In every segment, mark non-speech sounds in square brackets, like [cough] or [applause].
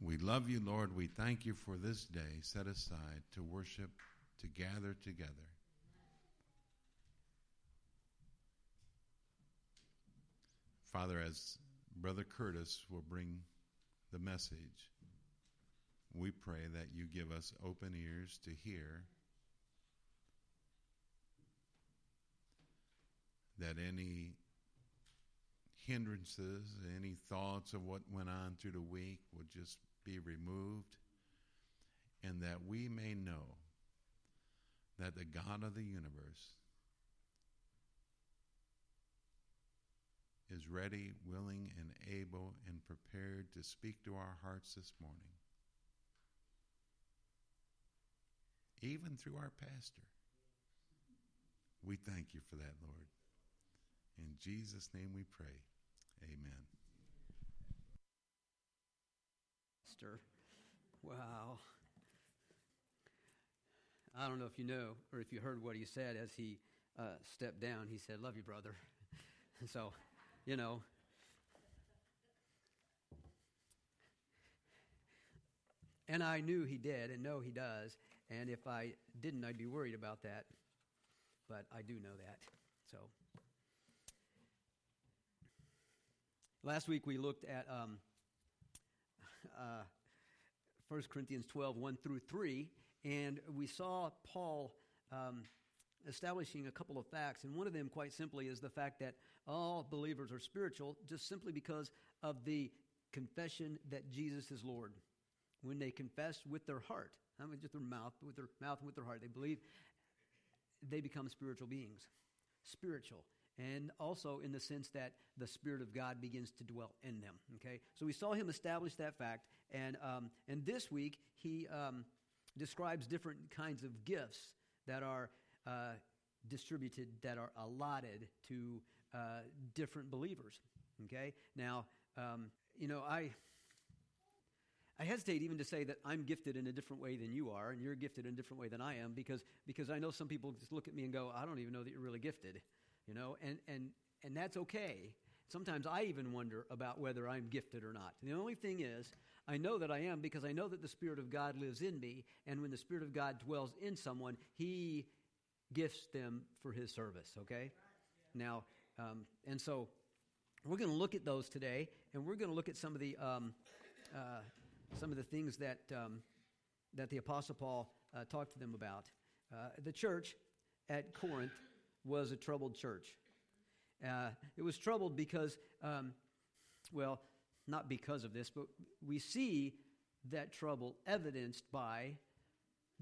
We love you, Lord. We thank you for this day set aside to worship, to gather together. Father, as Brother Curtis will bring the message, we pray that you give us open ears to hear, that any hindrances, any thoughts of what went on through the week would just be removed, and that we may know that the God of the universe is ready, willing, and able and prepared to speak to our hearts this morning. Even through our pastor. We thank you for that, Lord. In Jesus' name we pray. Amen. Pastor. Wow. I don't know if you know or if you heard what he said as he uh, stepped down. He said, Love you, brother. [laughs] so, you know. And I knew he did, and know he does. And if I didn't, I'd be worried about that. But I do know that. So. Last week we looked at um, uh, 1 Corinthians 12, 1 through 3, and we saw Paul um, establishing a couple of facts. And one of them, quite simply, is the fact that all believers are spiritual just simply because of the confession that Jesus is Lord. When they confess with their heart, not mean, just their mouth, but with their mouth and with their heart, they believe they become spiritual beings. Spiritual and also in the sense that the Spirit of God begins to dwell in them. Okay, so we saw him establish that fact, and um, and this week he um, describes different kinds of gifts that are uh, distributed, that are allotted to uh, different believers. Okay, now um, you know I. I hesitate even to say that I'm gifted in a different way than you are, and you're gifted in a different way than I am, because, because I know some people just look at me and go, I don't even know that you're really gifted you know, and, and, and that's okay. Sometimes I even wonder about whether I'm gifted or not. The only thing is, I know that I am because I know that the Spirit of God lives in me, and when the Spirit of God dwells in someone, He gifts them for His service, okay? Now, um, and so we're going to look at those today, and we're going to look at some of the, um, uh, some of the things that, um, that the Apostle Paul uh, talked to them about. Uh, the church at Corinth was a troubled church. Uh, it was troubled because, um, well, not because of this, but we see that trouble evidenced by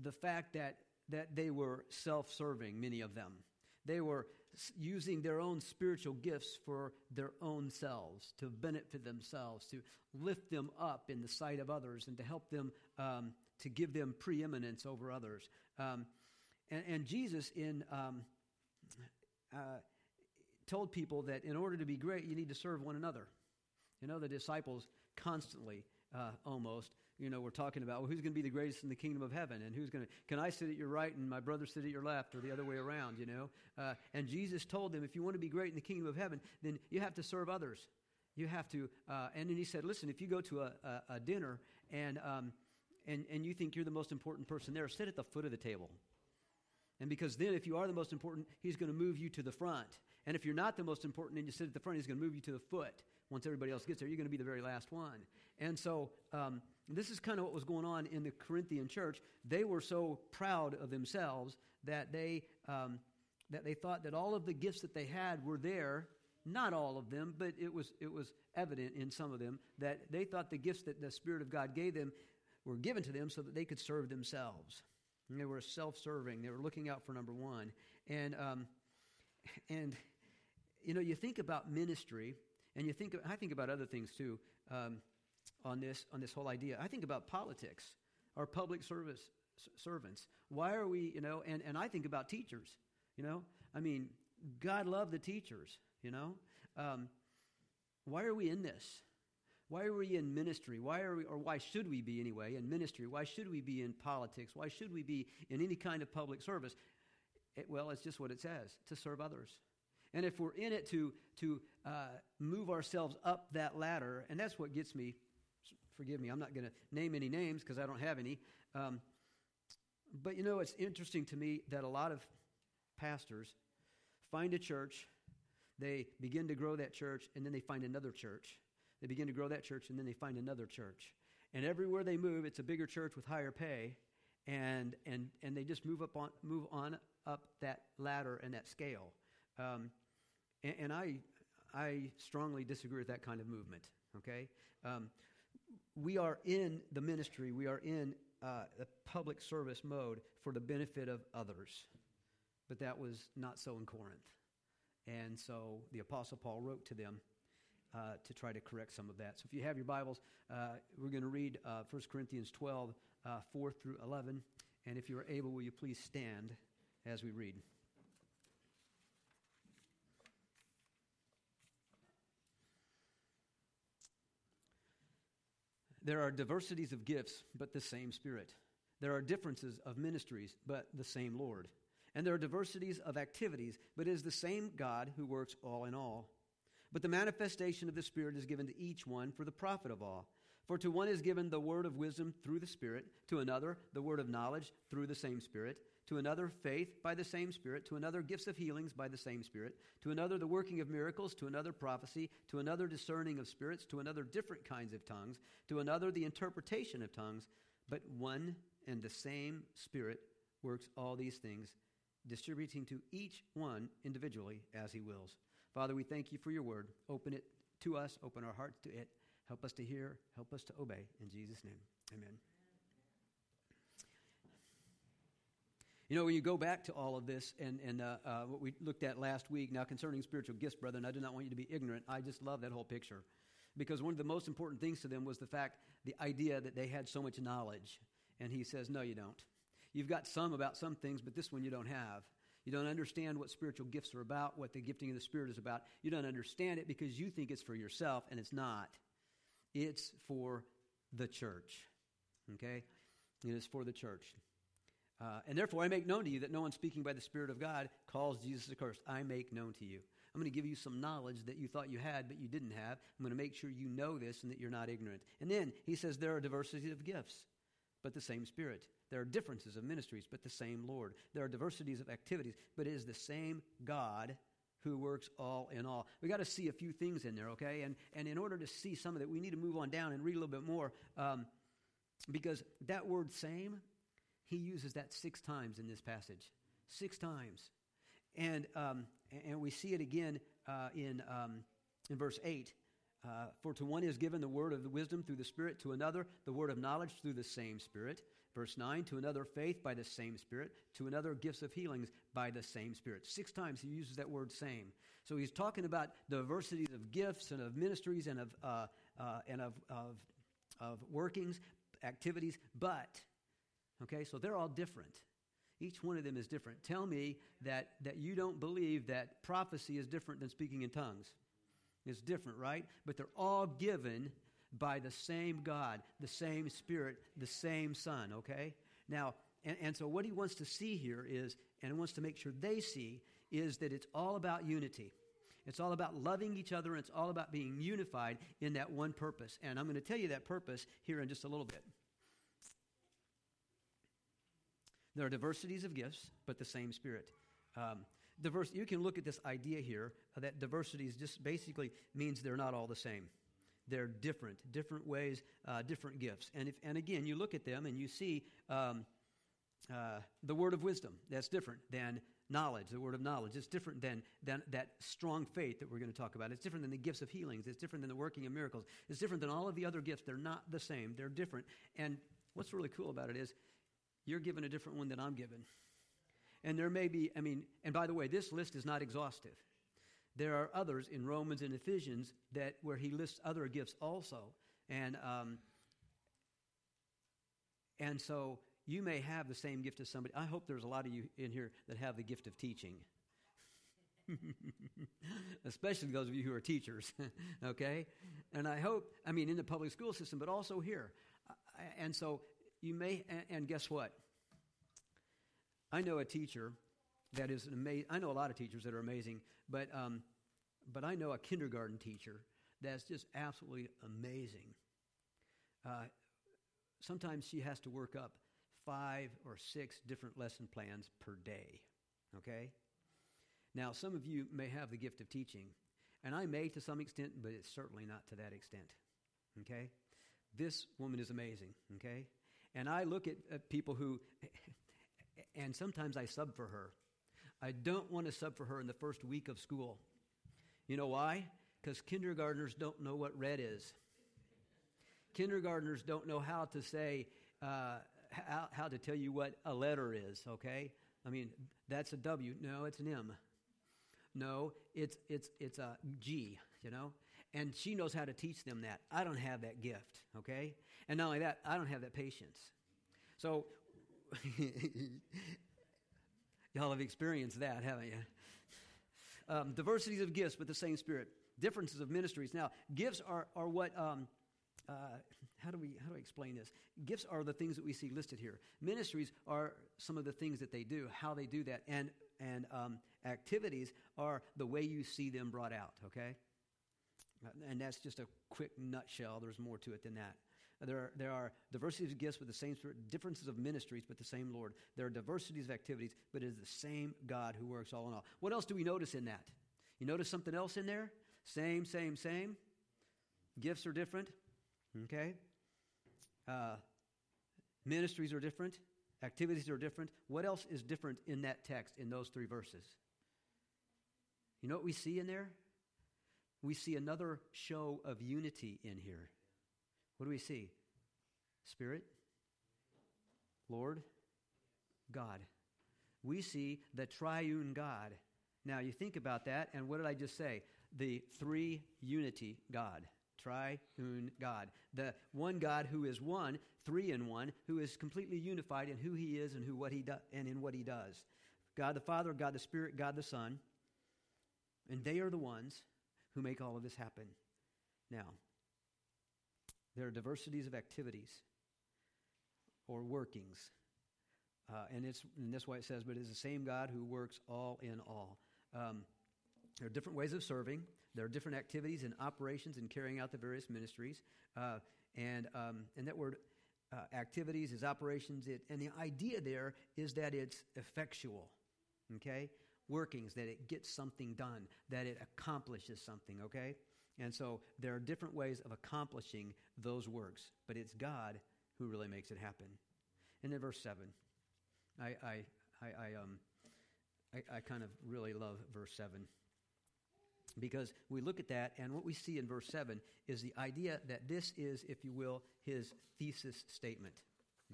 the fact that, that they were self serving, many of them. They were using their own spiritual gifts for their own selves, to benefit themselves, to lift them up in the sight of others, and to help them, um, to give them preeminence over others. Um, and, and, Jesus, in um, uh, told people that in order to be great, you need to serve one another. You know, the disciples constantly, uh, almost, you know, we're talking about well, who's going to be the greatest in the kingdom of heaven, and who's going to can I sit at your right and my brother sit at your left, or the other way around, you know? Uh, and Jesus told them, if you want to be great in the kingdom of heaven, then you have to serve others. You have to, uh, and then he said, listen, if you go to a, a, a dinner and um, and and you think you're the most important person there, sit at the foot of the table. And because then, if you are the most important, he's going to move you to the front. And if you're not the most important and you sit at the front, he's going to move you to the foot. Once everybody else gets there, you're going to be the very last one. And so, um, this is kind of what was going on in the Corinthian church. They were so proud of themselves that they, um, that they thought that all of the gifts that they had were there. Not all of them, but it was, it was evident in some of them that they thought the gifts that the Spirit of God gave them were given to them so that they could serve themselves. And they were self-serving. They were looking out for number one. And um, and you know, you think about ministry, and you think I think about other things too um, on this on this whole idea. I think about politics, our public service servants. Why are we? You know, and and I think about teachers. You know, I mean, God love the teachers. You know, um, why are we in this? Why are we in ministry? Why are we, or why should we be anyway, in ministry? Why should we be in politics? Why should we be in any kind of public service? It, well, it's just what it says to serve others. And if we're in it to, to uh, move ourselves up that ladder, and that's what gets me forgive me, I'm not going to name any names because I don't have any. Um, but you know, it's interesting to me that a lot of pastors find a church, they begin to grow that church, and then they find another church. They begin to grow that church, and then they find another church. And everywhere they move, it's a bigger church with higher pay, and and and they just move up on move on up that ladder and that scale. Um, and, and, I I strongly disagree with that kind of movement. Okay, um, we are in the ministry. We are in uh, the public service mode for the benefit of others, but that was not so in Corinth. And so the Apostle Paul wrote to them uh, to try to correct some of that. So if you have your Bibles, uh, we're going to read uh, 1 Corinthians 12, uh, 4 through 11. And if you are able, will you please stand as we read? There are diversities of gifts, but the same Spirit. There are differences of ministries, but the same Lord. And there are diversities of activities, but it is the same God who works all in all. But the manifestation of the Spirit is given to each one for the profit of all. For to one is given the word of wisdom through the Spirit, to another the word of knowledge through the same Spirit, to another faith by the same Spirit, to another gifts of healings by the same Spirit, to another the working of miracles, to another prophecy, to another discerning of spirits, to another different kinds of tongues, to another the interpretation of tongues. But one and the same Spirit works all these things, distributing to each one individually as he wills. Father, we thank you for your word. Open it to us, open our hearts to it. Help us to hear, help us to obey. In Jesus' name, amen. You know, when you go back to all of this and, and uh, uh, what we looked at last week, now concerning spiritual gifts, brethren, I do not want you to be ignorant. I just love that whole picture. Because one of the most important things to them was the fact, the idea that they had so much knowledge. And he says, No, you don't. You've got some about some things, but this one you don't have. You don't understand what spiritual gifts are about, what the gifting of the Spirit is about. You don't understand it because you think it's for yourself, and it's not. It's for the church. Okay? It is for the church. Uh, and therefore, I make known to you that no one speaking by the Spirit of God calls Jesus accursed. I make known to you. I'm going to give you some knowledge that you thought you had, but you didn't have. I'm going to make sure you know this and that you're not ignorant. And then he says there are diversities of gifts, but the same Spirit. There are differences of ministries, but the same Lord. There are diversities of activities, but it is the same God who works all in all. We got to see a few things in there, okay? And and in order to see some of it, we need to move on down and read a little bit more, um, because that word "same," he uses that six times in this passage, six times, and um, and we see it again uh, in um, in verse eight. Uh, For to one is given the word of the wisdom through the Spirit, to another the word of knowledge through the same Spirit. Verse 9, to another faith by the same Spirit, to another gifts of healings by the same Spirit. Six times he uses that word same. So he's talking about diversities of gifts and of ministries and of, uh, uh, and of, of, of workings, activities, but, okay, so they're all different. Each one of them is different. Tell me that, that you don't believe that prophecy is different than speaking in tongues. It's different, right? But they're all given by the same God, the same Spirit, the same Son, okay? Now, and, and so what he wants to see here is, and he wants to make sure they see, is that it's all about unity. It's all about loving each other, and it's all about being unified in that one purpose. And I'm going to tell you that purpose here in just a little bit. There are diversities of gifts, but the same Spirit. Um, diverse, you can look at this idea here that diversity is just basically means they're not all the same. They're different, different ways, uh, different gifts. And, if, and again, you look at them and you see um, uh, the word of wisdom. That's different than knowledge, the word of knowledge. It's different than, than that strong faith that we're going to talk about. It's different than the gifts of healings. It's different than the working of miracles. It's different than all of the other gifts. They're not the same, they're different. And what's really cool about it is you're given a different one than I'm given. And there may be, I mean, and by the way, this list is not exhaustive. There are others in Romans and Ephesians that where he lists other gifts also, and um, and so you may have the same gift as somebody. I hope there's a lot of you in here that have the gift of teaching. [laughs] Especially those of you who are teachers, [laughs] okay? And I hope, I mean, in the public school system, but also here. And so you may, and guess what? I know a teacher that is an amazing. I know a lot of teachers that are amazing, but um, but I know a kindergarten teacher that's just absolutely amazing. uh, sometimes she has to work up five or six different lesson plans per day. Okay? Now, some of you may have the gift of teaching, and I may to some extent, but it's certainly not to that extent. Okay? This woman is amazing. Okay? And I look at, at people who, and sometimes I sub for her. I don't want to sub for her in the first week of school. You know why? Because kindergartners don't know what red is. Kindergartners don't know how to say, uh, how, how to tell you what a letter is, okay? I mean, that's a W. No, it's an M. No, it's, it's, it's a G, you know? And she knows how to teach them that. I don't have that gift, okay? And not only that, I don't have that patience. So, [laughs] y'all have experienced that, haven't you? Um, diversities of gifts, but the same Spirit. Differences of ministries. Now, gifts are, are what um, uh, how do we how do I explain this? Gifts are the things that we see listed here. Ministries are some of the things that they do, how they do that, and and um, activities are the way you see them brought out. Okay, and that's just a quick nutshell. There's more to it than that. There are, there are diversities of gifts with the same spirit, differences of ministries, but the same Lord. There are diversities of activities, but it is the same God who works all in all. What else do we notice in that? You notice something else in there? Same, same, same. Gifts are different. Okay? Uh, ministries are different. Activities are different. What else is different in that text, in those three verses? You know what we see in there? We see another show of unity in here. What do we see? Spirit, Lord, God. We see the triune God. Now, you think about that, and what did I just say? The three unity God triune God. The one God who is one, three in one, who is completely unified in who he is and who what he do, and in what he does. God the Father, God the Spirit, God the Son. And they are the ones who make all of this happen. Now, there are diversities of activities or workings. Uh, and, it's, and that's why it says, but it is the same God who works all in all. Um, there are different ways of serving. There are different activities and operations in carrying out the various ministries. Uh, and, um, and that word uh, activities is operations. It, and the idea there is that it's effectual, okay? Workings, that it gets something done, that it accomplishes something, okay? And so there are different ways of accomplishing those works, but it's God who really makes it happen. And then verse 7, I, I, I, I um, I, I kind of really love verse 7 because we look at that, and what we see in verse 7 is the idea that this is, if you will, his thesis statement.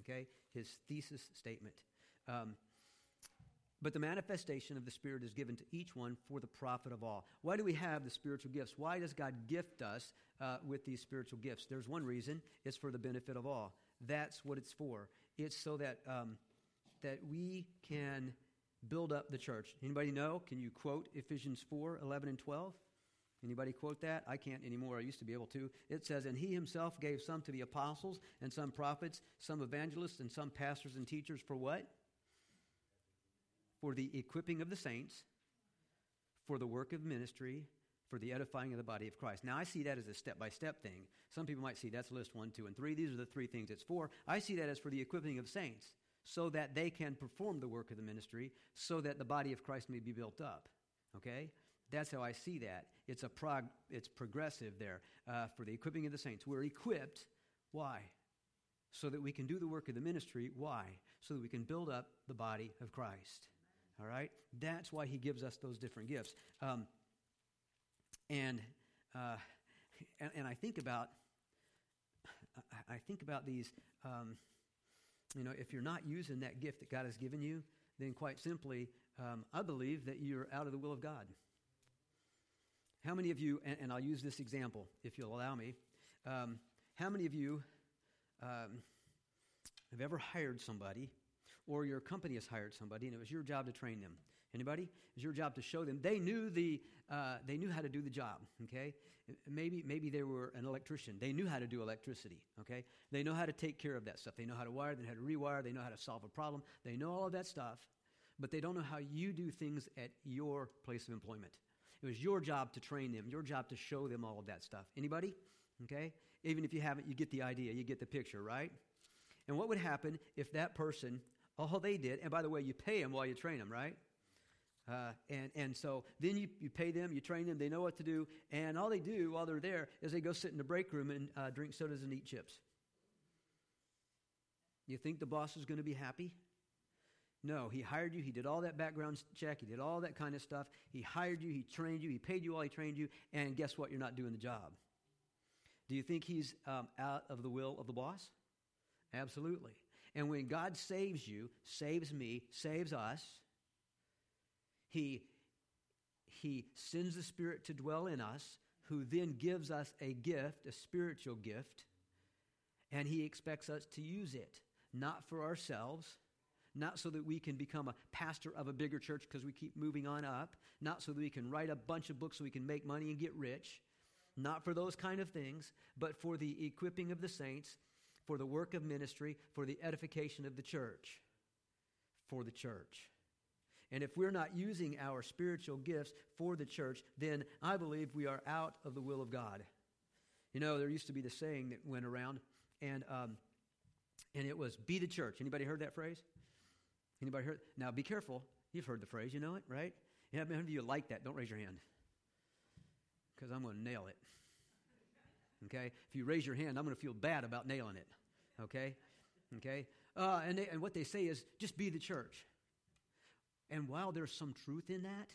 Okay? His thesis statement. Um, but the manifestation of the Spirit is given to each one for the profit of all. Why do we have the spiritual gifts? Why does God gift us uh, with these spiritual gifts? There's one reason it's for the benefit of all. That's what it's for. It's so that, um, that we can build up the church. Anybody know? Can you quote Ephesians 4 11 and 12? Anybody quote that? I can't anymore. I used to be able to. It says, And he himself gave some to the apostles, and some prophets, some evangelists, and some pastors and teachers for what? For the equipping of the saints, for the work of ministry, for the edifying of the body of Christ. Now, I see that as a step by step thing. Some people might see that's list one, two, and three. These are the three things it's for. I see that as for the equipping of saints so that they can perform the work of the ministry, so that the body of Christ may be built up. Okay? That's how I see that. It's a prog- it's progressive there uh, for the equipping of the saints. We're equipped. Why? So that we can do the work of the ministry. Why? So that we can build up the body of Christ. All right? That's why he gives us those different gifts. Um, and, uh, and, and I think about I think about these um, you know, if you're not using that gift that God has given you, then quite simply, um, I believe that you're out of the will of God. How many of you, and, and I'll use this example if you'll allow me, um, how many of you um, have ever hired somebody or your company has hired somebody and it was your job to train them? Anybody? It's your job to show them. They knew the uh, they knew how to do the job. Okay, maybe maybe they were an electrician. They knew how to do electricity. Okay, they know how to take care of that stuff. They know how to wire. They know how to rewire. They know how to solve a problem. They know all of that stuff, but they don't know how you do things at your place of employment. It was your job to train them. Your job to show them all of that stuff. Anybody? Okay? Even if you haven't, you get the idea, you get the picture, right? And what would happen if that person, all they did, and by the way, you pay them while you train them, right? Uh, and, and so then you, you pay them, you train them, they know what to do, and all they do while they're there is they go sit in the break room and uh, drink sodas and eat chips. You think the boss is going to be happy? No, he hired you, he did all that background check, he did all that kind of stuff. He hired you, he trained you, he paid you while he trained you, and guess what? You're not doing the job. Do you think he's um, out of the will of the boss? Absolutely. And when God saves you, saves me, saves us, he, he sends the Spirit to dwell in us, who then gives us a gift, a spiritual gift, and He expects us to use it, not for ourselves, not so that we can become a pastor of a bigger church because we keep moving on up, not so that we can write a bunch of books so we can make money and get rich, not for those kind of things, but for the equipping of the saints, for the work of ministry, for the edification of the church. For the church. And if we're not using our spiritual gifts for the church, then I believe we are out of the will of God. You know, there used to be the saying that went around, and um, and it was "Be the church." Anybody heard that phrase? Anybody heard? Now, be careful. You've heard the phrase. You know it, right? Yeah, many of you like that? Don't raise your hand, because I'm going to nail it. Okay. If you raise your hand, I'm going to feel bad about nailing it. Okay. Okay. Uh, and they, and what they say is just be the church. And while there's some truth in that,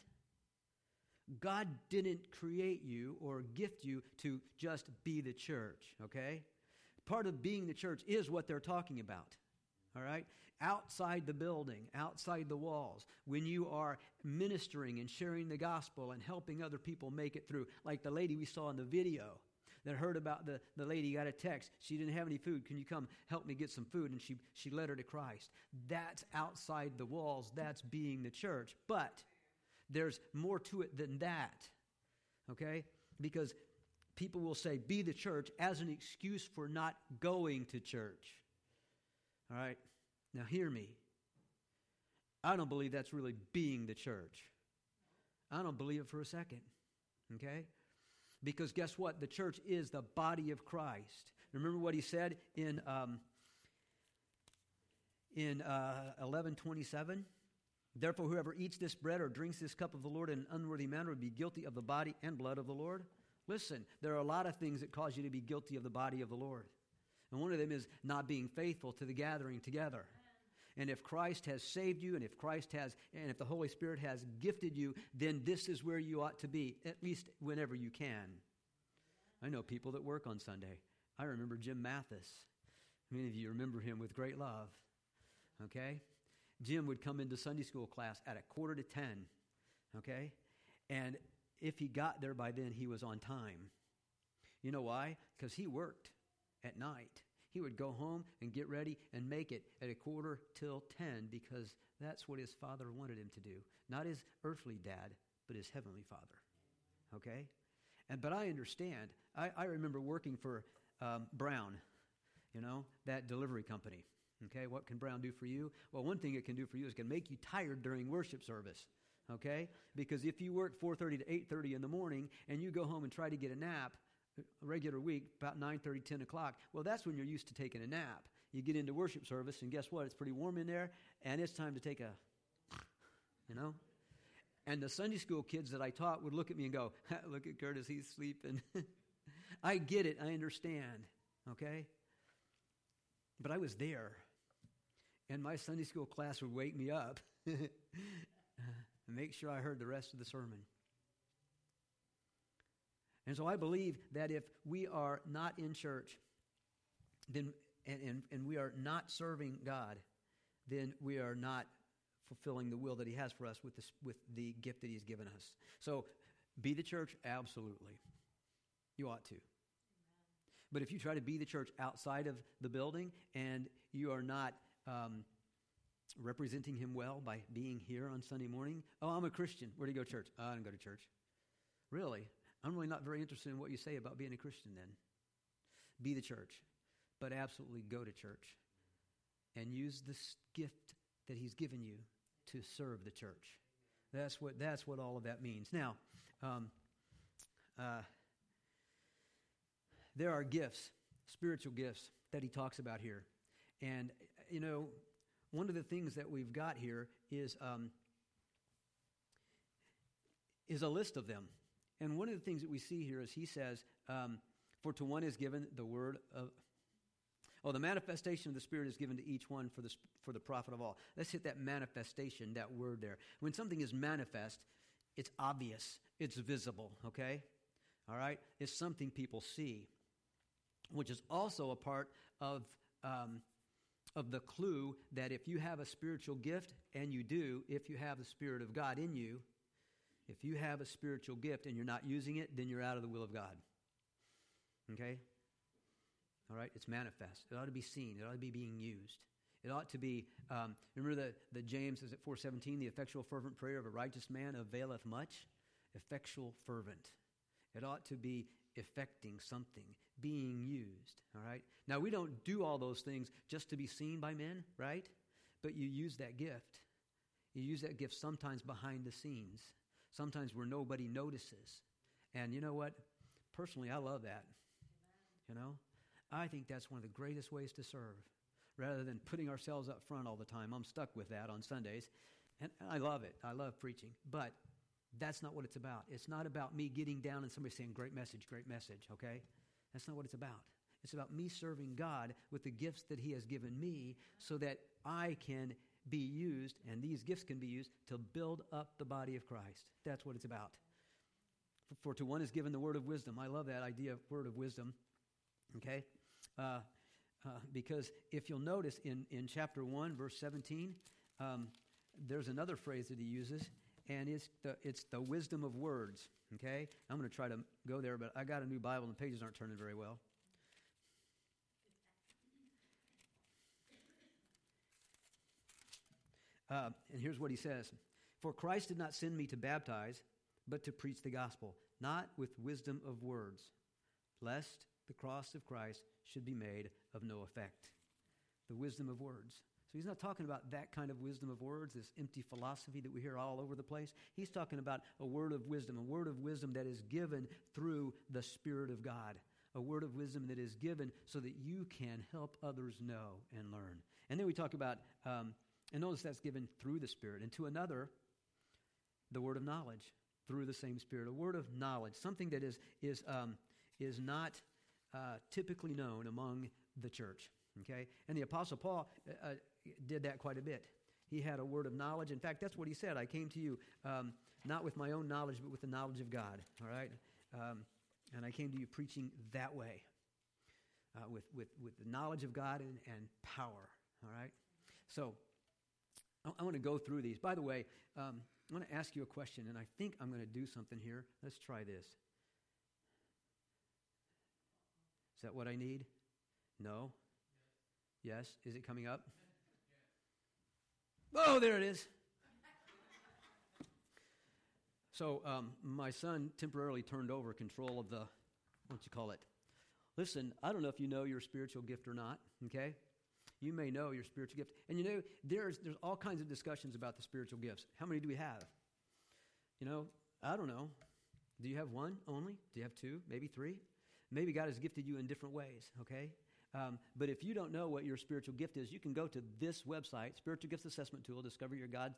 God didn't create you or gift you to just be the church, okay? Part of being the church is what they're talking about, all right? Outside the building, outside the walls, when you are ministering and sharing the gospel and helping other people make it through, like the lady we saw in the video that heard about the, the lady got a text. She didn't have any food. Can you come help me get some food? And she, she led her to Christ. That's outside the walls. That's being the church. But there's more to it than that. Okay? Because people will say, be the church as an excuse for not going to church. All right? Now, hear me. I don't believe that's really being the church. I don't believe it for a second. Okay? Because guess what? The church is the body of Christ. Remember what he said in um, in uh, eleven twenty seven. Therefore, whoever eats this bread or drinks this cup of the Lord in an unworthy manner would be guilty of the body and blood of the Lord. Listen, there are a lot of things that cause you to be guilty of the body of the Lord. And one of them is not being faithful to the gathering together. And if Christ has saved you, and if Christ has, and if the Holy Spirit has gifted you, then this is where you ought to be, at least whenever you can. I know people that work on Sunday. I remember Jim Mathis. Many of you remember him with great love. Okay? Jim would come into Sunday school class at a quarter to 10. Okay? And if he got there by then, he was on time. You know why? Because he worked at night. He would go home and get ready and make it at a quarter till 10 because that's what his father wanted him to do. Not his earthly dad, but his heavenly father. Okay? And, but I understand. I, I remember working for um, Brown, you know, that delivery company. Okay, what can Brown do for you? Well, one thing it can do for you is it can make you tired during worship service. Okay, because if you work 4:30 to 8:30 in the morning and you go home and try to get a nap, regular week, about 9.30, 10 o'clock, well, that's when you're used to taking a nap. You get into worship service, and guess what? It's pretty warm in there, and it's time to take a, [laughs] you know? And the Sunday school kids that I taught would look at me and go, [laughs] look at Curtis, he's sleeping. [laughs] I get it, I understand, okay? But I was there, and my Sunday school class would wake me up and make sure I heard the rest of the sermon. And so I believe that if we are not in church, then and, and, and we are not serving God, then we are not fulfilling the will that He has for us with, this, with the gift that He's given us. So, be the church? Absolutely. You ought to. But if you try to be the church outside of the building and you are not um, representing Him well by being here on Sunday morning, oh, I'm a Christian. Where do you go to church? Oh, I don't go to church. Really? I'm really not very interested in what you say about being a Christian then. Be the church, but absolutely go to church and use this gift that He's given you to serve the church. That's what, that's what all of that means. Now, um, uh, there are gifts, spiritual gifts, that he talks about here. And, you know, one of the things that we've got here is, um, is a list of them. And one of the things that we see here is he says, um, For to one is given the word of, Oh, the manifestation of the Spirit is given to each one for the, for the profit of all. Let's hit that manifestation, that word there. When something is manifest, it's obvious, it's visible, okay? All right? It's something people see, which is also a part of, um, of the clue that if you have a spiritual gift, and you do, if you have the Spirit of God in you, if you have a spiritual gift and you're not using it, then you're out of the will of God. Okay? All right? It's manifest. It ought to be seen. It ought to be being used. It ought to be, um, remember that the James is at 417, the effectual fervent prayer of a righteous man availeth much? Effectual fervent. It ought to be effecting something, being used. All right? Now, we don't do all those things just to be seen by men, right? But you use that gift. You use that gift sometimes behind the scenes, sometimes where nobody notices. And you know what? Personally, I love that. You know? I think that's one of the greatest ways to serve rather than putting ourselves up front all the time. I'm stuck with that on Sundays. And I love it. I love preaching. But that's not what it's about. It's not about me getting down and somebody saying, great message, great message, okay? That's not what it's about. It's about me serving God with the gifts that He has given me so that I can be used, and these gifts can be used to build up the body of Christ. That's what it's about. For to one is given the word of wisdom. I love that idea of word of wisdom. Okay? Uh, uh, because if you'll notice in, in chapter 1, verse 17, um, there's another phrase that he uses, and it's the, it's the wisdom of words. Okay? I'm going to try to go there, but I got a new Bible, and the pages aren't turning very well. Uh, and here's what he says For Christ did not send me to baptize, but to preach the gospel, not with wisdom of words, lest the cross of Christ should be made of no effect. The wisdom of words. So he's not talking about that kind of wisdom of words, this empty philosophy that we hear all over the place. He's talking about a word of wisdom, a word of wisdom that is given through the Spirit of God, a word of wisdom that is given so that you can help others know and learn. And then we talk about, um, and notice that's given through the Spirit. And to another, the word of knowledge through the same Spirit. A word of knowledge, something that is, is, um, is not uh, typically known among the church. Okay? And the Apostle Paul uh, uh, did that quite a bit. He had a word of knowledge. In fact, that's what he said. I came to you um, not with my own knowledge, but with the knowledge of God. All right? Um, and I came to you preaching that way, uh, with, with, with the knowledge of God and, and power. All right? So, I, I want to go through these. By the way, um, I want to ask you a question, and I think I'm going to do something here. Let's try this. Is that what I need? No? Yes? Is it coming up? Oh, there it is. So, um, my son temporarily turned over control of the, what you call it? Listen, I don't know if you know your spiritual gift or not, okay? You may know your spiritual gift. And you know, there's, there's all kinds of discussions about the spiritual gifts. How many do we have? You know, I don't know. Do you have one only? Do you have two? Maybe three? Maybe God has gifted you in different ways, okay? Um, but if you don't know what your spiritual gift is, you can go to this website, Spiritual Gifts Assessment Tool, discover your God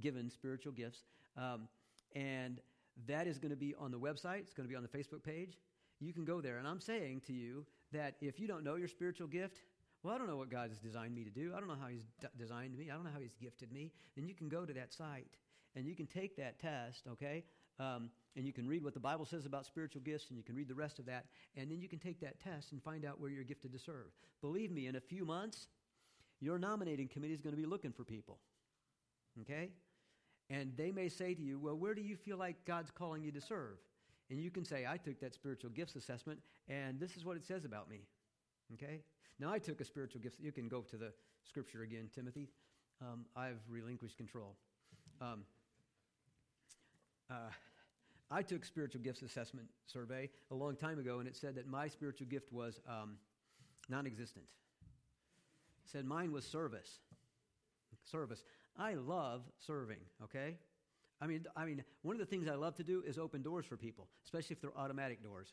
given spiritual gifts. Um, and that is going to be on the website, it's going to be on the Facebook page. You can go there. And I'm saying to you that if you don't know your spiritual gift, well, I don't know what God has designed me to do. I don't know how He's d- designed me. I don't know how He's gifted me. Then you can go to that site and you can take that test, okay? Um, and you can read what the Bible says about spiritual gifts, and you can read the rest of that, and then you can take that test and find out where you're gifted to serve. Believe me, in a few months, your nominating committee is going to be looking for people. Okay? And they may say to you, Well, where do you feel like God's calling you to serve? And you can say, I took that spiritual gifts assessment, and this is what it says about me. Okay? Now, I took a spiritual gift. You can go to the scripture again, Timothy. Um, I've relinquished control. Um, uh, I took spiritual gifts assessment survey a long time ago, and it said that my spiritual gift was um, non-existent. It said mine was service. Service. I love serving. Okay. I mean, I mean, one of the things I love to do is open doors for people, especially if they're automatic doors.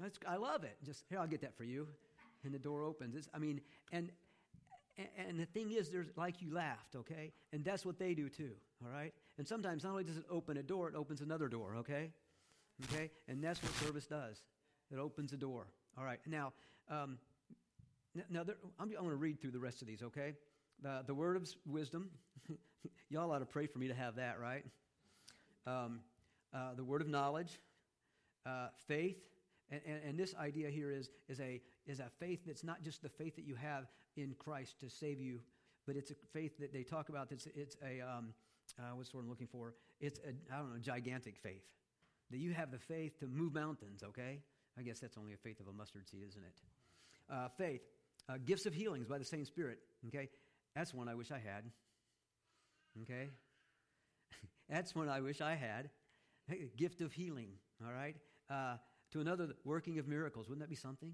That's, I love it. Just here, I'll get that for you, and the door opens. It's, I mean, and and the thing is, there's like you laughed, okay, and that's what they do too. All right, and sometimes not only does it open a door, it opens another door. Okay, okay, and that's what service does. It opens a door. All right, now. Um, now, there, I'm, I'm going to read through the rest of these, okay? The, the word of wisdom. [laughs] Y'all ought to pray for me to have that, right? Um, uh, the word of knowledge, uh, faith, and, and, and, this idea here is, is, a, is a faith that's not just the faith that you have in Christ to save you, but it's a faith that they talk about that's it's a, um, uh, what's the word I'm looking for? It's a, I don't know, gigantic faith. That you have the faith to move mountains, okay? I guess that's only a faith of a mustard seed, isn't it? Uh, faith, uh, gifts of healings by the same Spirit, okay? That's one I wish I had, okay? [laughs] that's one I wish I had. Gift of healing, all right? To another, working of miracles. Wouldn't that be something?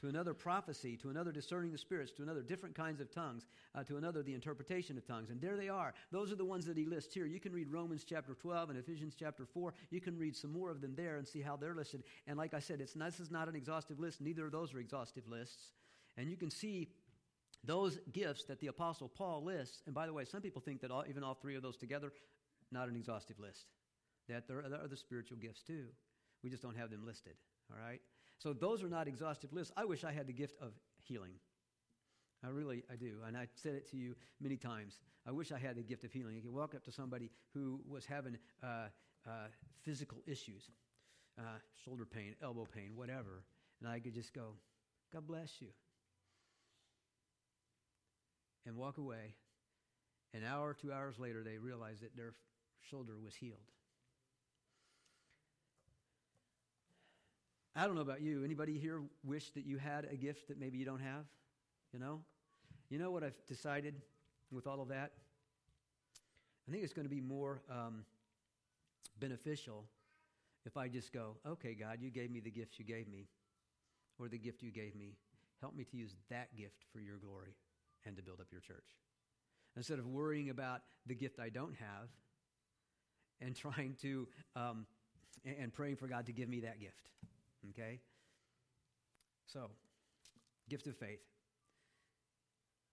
To another, prophecy. To another, discerning the spirits. To another, different kinds of tongues. Uh, to another, the interpretation of tongues. And there they are. Those are the ones that he lists here. You can read Romans chapter 12 and Ephesians chapter 4. You can read some more of them there and see how they're listed. And like I said, it's not, this is not an exhaustive list. Neither of those are exhaustive lists. And you can see those gifts that the Apostle Paul lists. And by the way, some people think that all, even all three of those together, not an exhaustive list. That there are other spiritual gifts too. We just don't have them listed, all right? So those are not exhaustive lists. I wish I had the gift of healing. I really, I do. And I said it to you many times. I wish I had the gift of healing. You can walk up to somebody who was having uh, uh, physical issues, uh, shoulder pain, elbow pain, whatever, and I could just go, God bless you. And walk away. An hour, two hours later, they realize that their shoulder was healed. I don't know about you. Anybody here wish that you had a gift that maybe you don't have? You know? You know what I've decided with all of that? I think it's going to be more um, beneficial if I just go, okay, God, you gave me the gifts you gave me, or the gift you gave me. Help me to use that gift for your glory and to build up your church. Instead of worrying about the gift I don't have and trying to, um, and praying for God to give me that gift. Okay? So, gift of faith,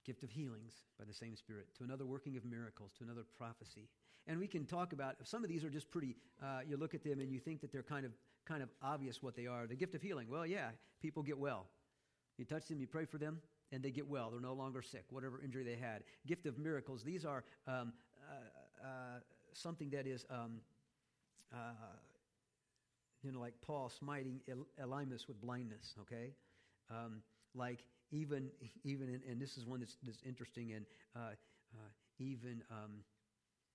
gift of healings by the same Spirit, to another working of miracles, to another prophecy. And we can talk about some of these are just pretty. Uh, you look at them and you think that they're kind of kind of obvious what they are. The gift of healing. Well, yeah, people get well. You touch them, you pray for them, and they get well. They're no longer sick, whatever injury they had. Gift of miracles. These are um, uh, uh, something that is um, uh, you know, like Paul smiting Elymas with blindness, okay? Um, like even, even in, and this is one that's, that's interesting, and uh, uh, even um,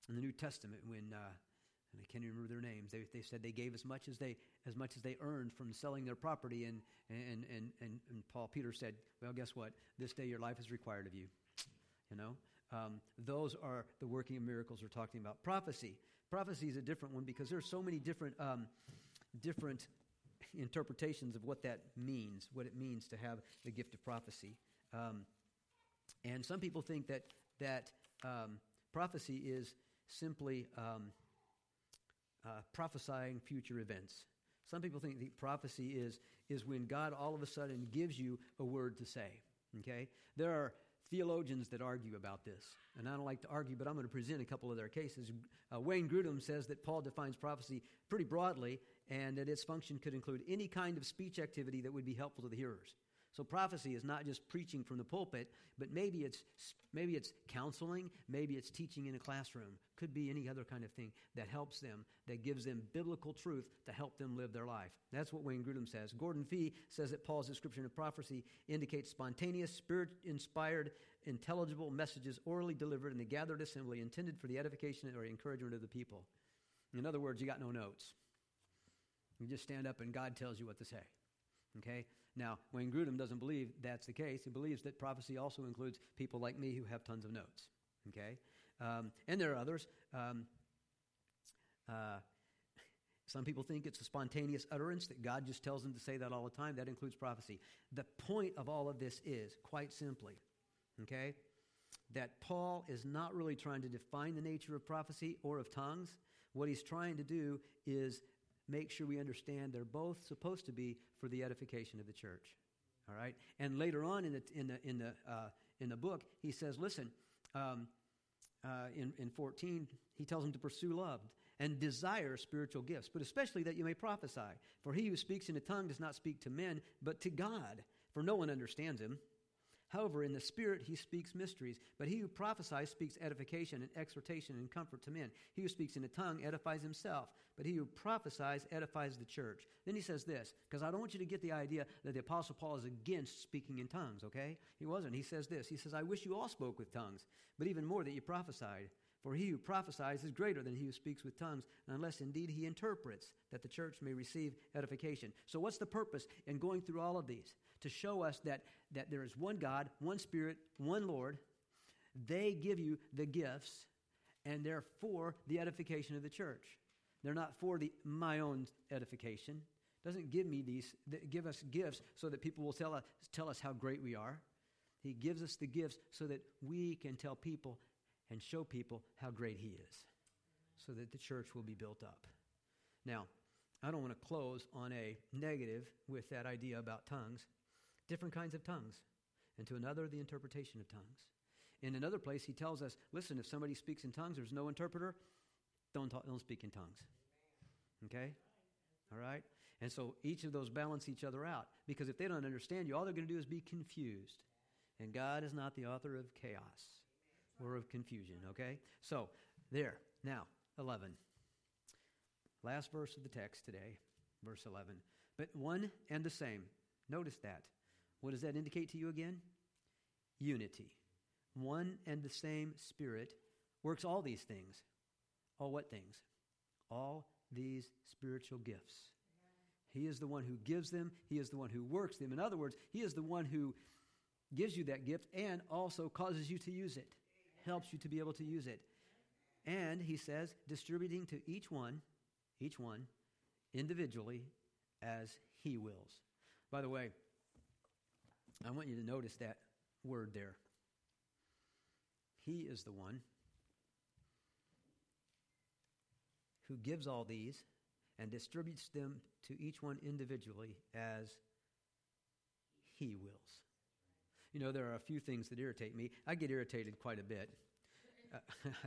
in the New Testament when, uh, and I can't even remember their names, they, they said they gave as much as they, as much as they earned from selling their property, and, and, and, and, and Paul Peter said, well, guess what? This day your life is required of you, you know? Um, those are the working of miracles we're talking about. Prophecy. Prophecy is a different one because there's so many different um, different interpretations of what that means, what it means to have the gift of prophecy. Um, and some people think that, that um, prophecy is simply um, uh, prophesying future events. Some people think the prophecy is, is when God all of a sudden gives you a word to say. Okay? There are theologians that argue about this. And I don't like to argue, but I'm going to present a couple of their cases. Uh, Wayne Grudem says that Paul defines prophecy pretty broadly and that its function could include any kind of speech activity that would be helpful to the hearers. So prophecy is not just preaching from the pulpit, but maybe it's maybe it's counseling, maybe it's teaching in a classroom. Could be any other kind of thing that helps them, that gives them biblical truth to help them live their life. That's what Wayne Grudem says. Gordon Fee says that Paul's description of prophecy indicates spontaneous, spirit-inspired, intelligible messages orally delivered in the gathered assembly intended for the edification or encouragement of the people. In other words, you got no notes. You just stand up and God tells you what to say. Okay? Now, Wayne Grudem doesn't believe that's the case. He believes that prophecy also includes people like me who have tons of notes. Okay? Um, and there are others. Um, uh, some people think it's a spontaneous utterance that God just tells them to say that all the time. That includes prophecy. The point of all of this is, quite simply, okay, that Paul is not really trying to define the nature of prophecy or of tongues. What he's trying to do is make sure we understand they're both supposed to be for the edification of the church. All right? And later on in the, in the, in the, uh, in the book, he says, listen, um, uh, in, in 14, he tells them to pursue love and desire spiritual gifts, but especially that you may prophesy. For he who speaks in a tongue does not speak to men, but to God, for no one understands him. However, in the Spirit he speaks mysteries, but he who prophesies speaks edification and exhortation and comfort to men. He who speaks in a tongue edifies himself, but he who prophesies edifies the church. Then he says this, because I don't want you to get the idea that the Apostle Paul is against speaking in tongues, okay? He wasn't. He says this He says, I wish you all spoke with tongues, but even more that you prophesied. For he who prophesies is greater than he who speaks with tongues, unless indeed he interprets, that the church may receive edification. So, what's the purpose in going through all of these? To show us that, that there is one God, one Spirit, one Lord. They give you the gifts, and they're for the edification of the church. They're not for the, my own edification. Doesn't give me these, give us gifts so that people will tell us, tell us how great we are. He gives us the gifts so that we can tell people and show people how great He is so that the church will be built up. Now, I don't want to close on a negative with that idea about tongues. Different kinds of tongues. And to another, the interpretation of tongues. In another place, he tells us listen, if somebody speaks in tongues, there's no interpreter, don't, talk, don't speak in tongues. Okay? All right? And so each of those balance each other out. Because if they don't understand you, all they're going to do is be confused. And God is not the author of chaos or of confusion, okay? So, there. Now, 11. Last verse of the text today, verse 11. But one and the same. Notice that. What does that indicate to you again? Unity. One and the same Spirit works all these things. All what things? All these spiritual gifts. He is the one who gives them, He is the one who works them. In other words, He is the one who gives you that gift and also causes you to use it helps you to be able to use it. And he says, distributing to each one, each one, individually as he wills. By the way, I want you to notice that word there. He is the one who gives all these and distributes them to each one individually as he wills. You know, there are a few things that irritate me. I get irritated quite a bit. Uh,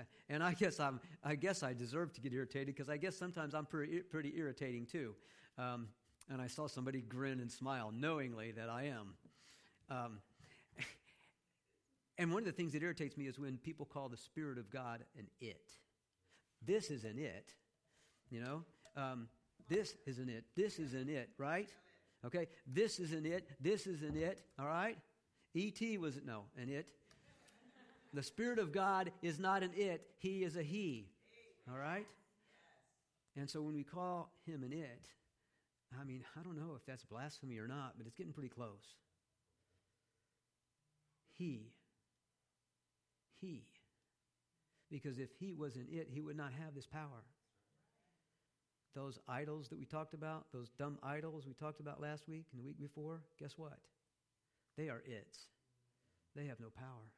[laughs] and I guess I'm, I guess I deserve to get irritated because I guess sometimes I'm pretty, pretty irritating too. Um, and I saw somebody grin and smile knowingly that I am. Um, and one of the things that irritates me is when people call the Spirit of God an it. This is an it, you know? Um, this is an it. This is an it, right? Okay? This is an it. This is an it, all right? E.T. was, no, an it. The Spirit of God is not an it, He is a He. All right? And so when we call Him an it, I mean, I don't know if that's blasphemy or not, but it's getting pretty close. He. He. Because if He wasn't it, He would not have this power. Those idols that we talked about, those dumb idols we talked about last week and the week before, guess what? They are its. They have no power.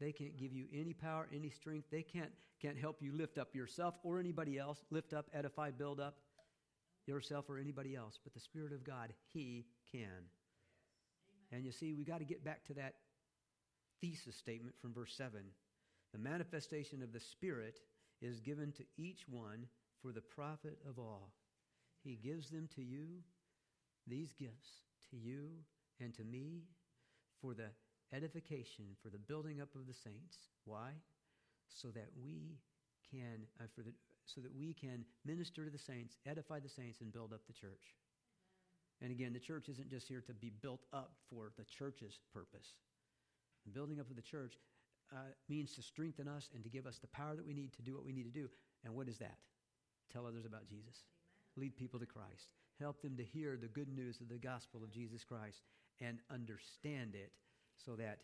They can't give you any power, any strength. They can't, can't help you lift up yourself or anybody else, lift up, edify, build up yourself or anybody else. But the Spirit of God, He can. And you see, we got to get back to that thesis statement from verse 7. The manifestation of the Spirit is given to each one for the profit of all. He gives them to you, these gifts, to you and to me for the edification, for the building up of the saints. Why? So that we can, uh, for the, so that we can minister to the saints, edify the saints, and build up the church. And again, the church isn't just here to be built up for the church's purpose. The building up of the church uh, means to strengthen us and to give us the power that we need to do what we need to do. And what is that? Tell others about Jesus. Amen. Lead people to Christ. Help them to hear the good news of the gospel of Jesus Christ and understand it so that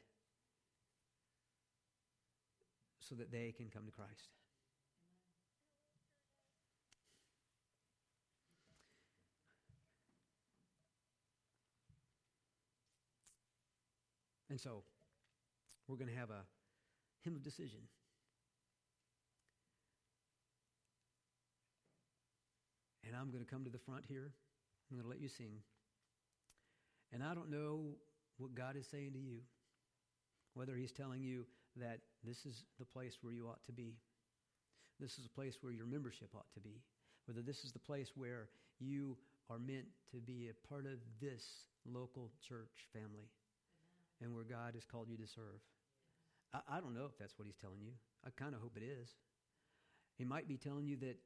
so that they can come to Christ. And so we're going to have a hymn of decision. And I'm going to come to the front here. I'm going to let you sing. And I don't know what God is saying to you, whether He's telling you that this is the place where you ought to be, this is a place where your membership ought to be, whether this is the place where you are meant to be a part of this local church family Amen. and where God has called you to serve. I, I don't know if that's what He's telling you. I kind of hope it is. He might be telling you that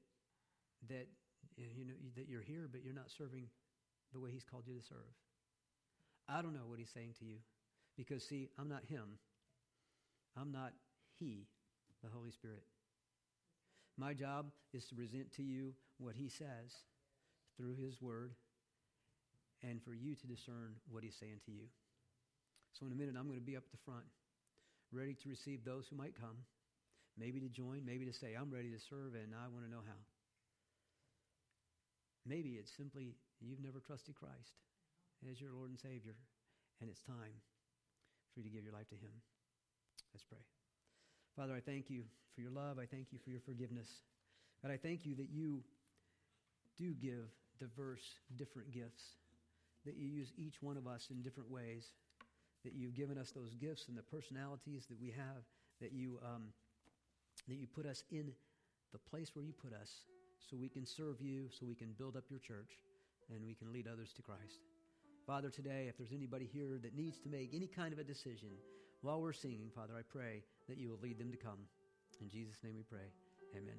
that you know that you're here, but you're not serving the way He's called you to serve. I don't know what He's saying to you, because see, I'm not Him. I'm not He, the Holy Spirit. My job is to present to you what He says through His Word, and for you to discern what He's saying to you. So, in a minute, I'm going to be up at the front, ready to receive those who might come, maybe to join, maybe to say, I'm ready to serve, and I want to know how. Maybe it's simply you've never trusted Christ as your Lord and Savior, and it's time for you to give your life to Him. Let's pray. Father, I thank you for your love. I thank you for your forgiveness. God, I thank you that you do give diverse, different gifts, that you use each one of us in different ways, that you've given us those gifts and the personalities that we have, that you, um, that you put us in the place where you put us so we can serve you, so we can build up your church, and we can lead others to Christ. Father, today, if there's anybody here that needs to make any kind of a decision while we're singing, Father, I pray that you will lead them to come. In Jesus' name we pray. Amen.